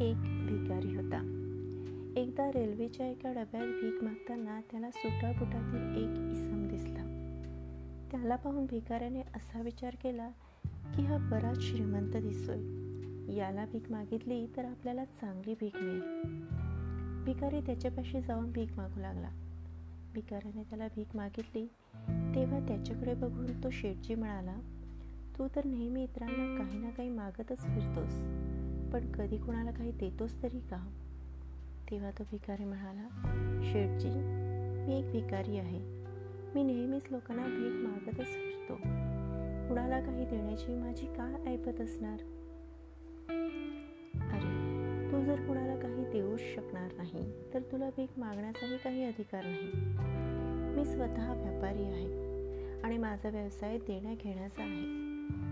एक भिकारी होता. एकदा रेल्वेच्या एका डब्यात भीक मागताना त्याला सुटापुटातील एक इसम दिसला. त्याला पाहून भिकाऱ्याने असा विचार केला की हा बराच श्रीमंत दिसतोय. याला भीक मागितली तर आपल्याला चांगली भीक मिळेल. भिकारी त्याच्यापाशी जाऊन भीक मागू लागला. भिकाऱ्याने त्याला भीक मागितली. तेव्हा त्याच्याकडे बघून तो शेटजी म्हणाला तू तर नेहमी इतरांना काही ना काही मागतच फिरतोस. पण कधी कुणाला काही देतोच तरी का? तेव्हा तो भिकारी म्हणाला शेठजी मी एक भिकारी आहे. मी नेहमीच लोकांना भीक मागतच फिरतो. कुणाला काही देण्याची माझी काय ऐपत असणार? अरे तू जर कुणाला काही देऊच शकणार नाही तर तुला भीक मागण्याचाही काही अधिकार नाही. मी स्वतः व्यापारी आहे आणि माझा व्यवसाय देण्या घेण्याचा आहे.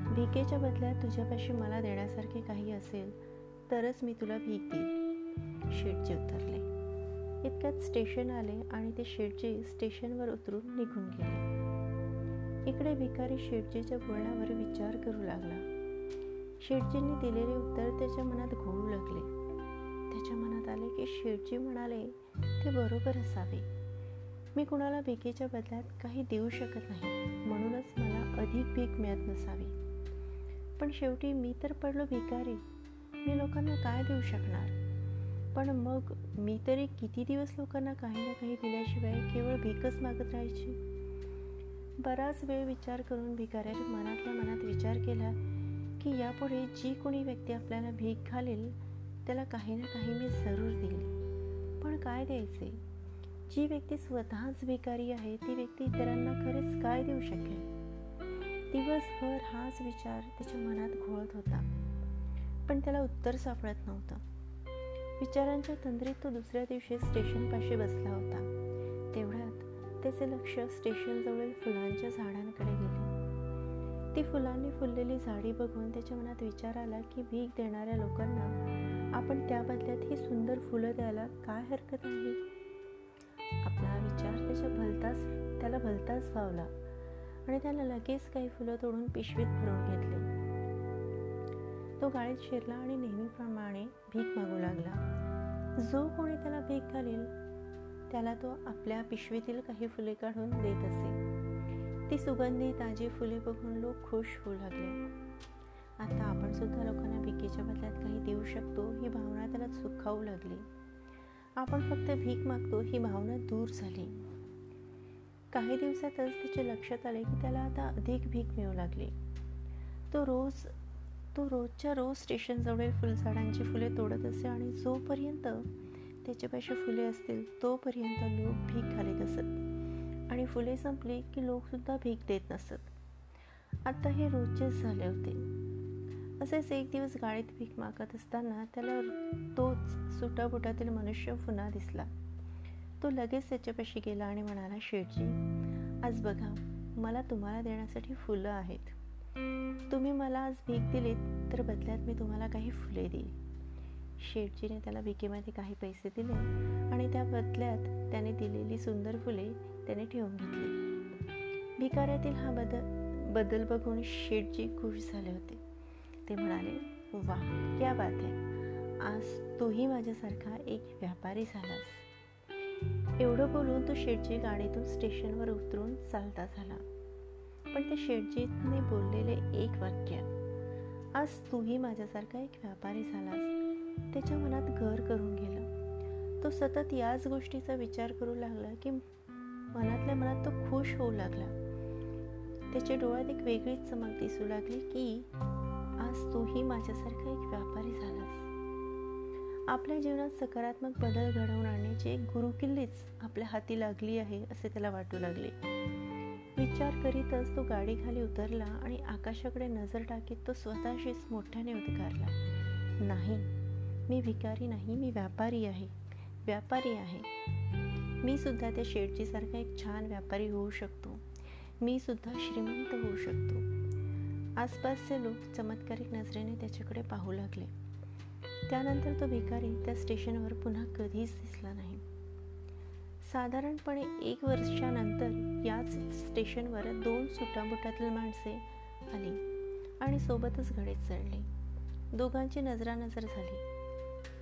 भिकेच्या बदल्यात तुझ्यापाशी मला देण्यासारखे काही असेल तरच मी तुला भीक देईल शेटजी उतरले. इतक्यात स्टेशन आले आणि ते शेटजी स्टेशनवर उतरून निघून गेले. इकडे भिकारी शेटजीच्या बोलण्यावर विचार करू लागला. शेटजींनी दिलेले उत्तर त्याच्या मनात घोळू लागले. त्याच्या मनात आले की शेटजी म्हणाले ते बरोबर असावे. मी कुणाला भिकेच्या बदल्यात काही देऊ शकत नाही. म्हणूनच मला अधिक भीक मिळत नसावी. पण शेवटी मी तर पडलो भिकारी. मी लोकांना काय देऊ शकणार? पण मग मी तरी किती दिवस लोकांना काही ना काही दिल्याशिवाय केवळ भीकच मागत राहायची? बराच वेळ विचार करून भिकाऱ्याने मनातल्या मनात विचार केला की यापुढे जी कोणी व्यक्ती आपल्याला भीक घालेल त्याला काही ना काही मी जरूर देईल. पण काय द्यायचे? जी व्यक्ती स्वतःच भिकारी आहे ती व्यक्ती इतरांना खरेच काय देऊ शकेल? दिवसभर हाच विचार त्याच्या मनात घोळत होता. पण त्याला उत्तर सापडत नव्हतं. विचारांच्या तंद्रीत तो दुसऱ्या दिवशी स्टेशनपाशी बसला होता. तेवढ्यात त्याचे लक्ष स्टेशनजवळील फुलांच्या झाडांकडे गेले. ती फुलांनी फुललेली झाडी बघून त्याच्या मनात विचार आला की भीक देणाऱ्या लोकांना आपण त्या बदल्यात ही सुंदर फुलं द्यायला काय हरकत आहे? आपला विचार त्याच्या भलताच त्याला भलताच भावला आणि त्याला लगेच काही फुलं तोडून पिशवीत भरून घेतले. तो गाडीत शिरला आणि नेहमीप्रमाणे भीक मागू लागला. जो कोणी त्याला भीक घालील त्याला तो आपल्या पिशवीतील काही फुले काढून देत असे. ती सुगंधी ताजी फुले बघून लोक खुश होऊ लागले. आता आपण सुद्धा लोकांना भिकेच्या बदल्यात काही देऊ शकतो ही भावना त्याला सुखावू लागली. आपण फक्त भीक मागतो ही भावना दूर झाली. काही दिवसातच त्याच्या लक्षात आले की त्याला आता अधिक भीक मिळू लागली. तो रोज तो रोजच्या रोज स्टेशनजवळील फुलझाडांची फुले तोडत असे आणि जोपर्यंत त्याच्यापाशी फुले असतील तोपर्यंत लोक भीक घालत असत. आणि फुले संपली की लोकसुद्धा भीक देत नसत. आता हे रोजचेच झाले होते. असेच एक दिवस गाडीत भीक मागत असताना त्याला तोच सुटाबुटातील मनुष्य पुन्हा दिसला. तो लगेच त्याच्यापाशी गेला आणि म्हणाला शेठजी आज बघा मला तुम्हाला देण्यासाठी फुलं आहेत. तुम्ही मला आज भीक दिलीत तर बदल्यात मी तुम्हाला काही फुले देईल शेठजीने त्याला भिकेमध्ये काही पैसे दिले आणि त्या बदल्यात त्याने दिलेली सुंदर फुले त्याने ठेवून घेतली. भिकाऱ्यातील हा बदल बदल बघून शेठजी खुश झाले होते. ते म्हणाले वा क्या बात आहे आज तूही माझ्यासारखा एक व्यापारी झालास. एवढं बोलून तो शेठजी गाडीतून स्टेशनवर उतरून चालता झाला. पण ते शेटजीतने बोललेले एक वाक्य. आज तूही माझ्यासारखा एक व्यापारी झालास. त्याच्या मनात घर करून गेलं. तो सतत याच गोष्टीचा विचार करू लागला की मनातल्या मनात तो खुश होऊ लागला. त्याच्या डोळ्यात एक वेगळीच चमक दिसू लागली की आज तूही माझ्यासारखा एक व्यापारी झालास. आपल्या जीवनात सकारात्मक बदल घडवून आणण्याची एक गुरुकिल्लीच आपल्या हाती लागली आहे असे त्याला वाटू लागले. विचार करीतच तो गाडीखाली उतरला आणि आकाशाकडे नजर टाकीत तो स्वतःशीच मोठ्याने उद्गारला. नाही मी भिकारी नाही मी व्यापारी आहे व्यापारी आहे. मी सुद्धा त्या शेटजीसारखा एक छान व्यापारी होऊ शकतो. मी सुद्धा श्रीमंत होऊ शकतो. आसपासचे लोक चमत्कारिक नजरेने त्याच्याकडे पाहू लागले. त्यानंतर तो भिकारी त्या स्टेशनवर पुन्हा कधीच दिसला नाही. साधारणपणे एक वर्षानंतर याच स्टेशनवर दोन सुटाबुटातील माणसे आली आणि सोबतच घडीत चढले. दोघांची नजरानजर झाली.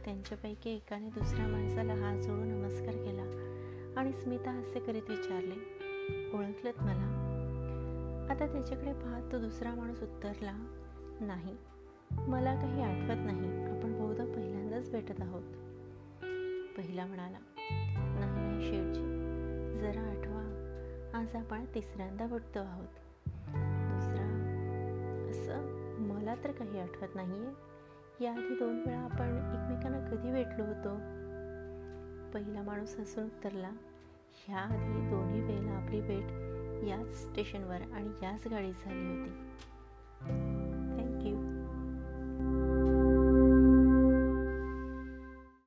त्यांच्यापैकी एकाने दुसऱ्या माणसाला हात जोडून नमस्कार केला आणि स्मिता हास्य करीत विचारले ओळखलत मला? आता त्याच्याकडे पाहत तो दुसरा माणूस उत्तरला नाही मला काही आठवत नाही. आपण बहुधा पहिल्यांदाच भेटत आहोत. पहिला म्हणाला नाही शेठजी जरा आठवा. आज आपण तिसऱ्यांदा भेटतो आहोत. दुसरा असं मला तर काही आठवत नाहीये. याआधी दोन वेळा आपण एकमेकांना कधी भेटलो होतो? पहिला माणूस हसून उतरला. ह्याआधी दोन्ही वेळेला आपली भेट याच स्टेशनवर आणि याच गाडीत झाली होती.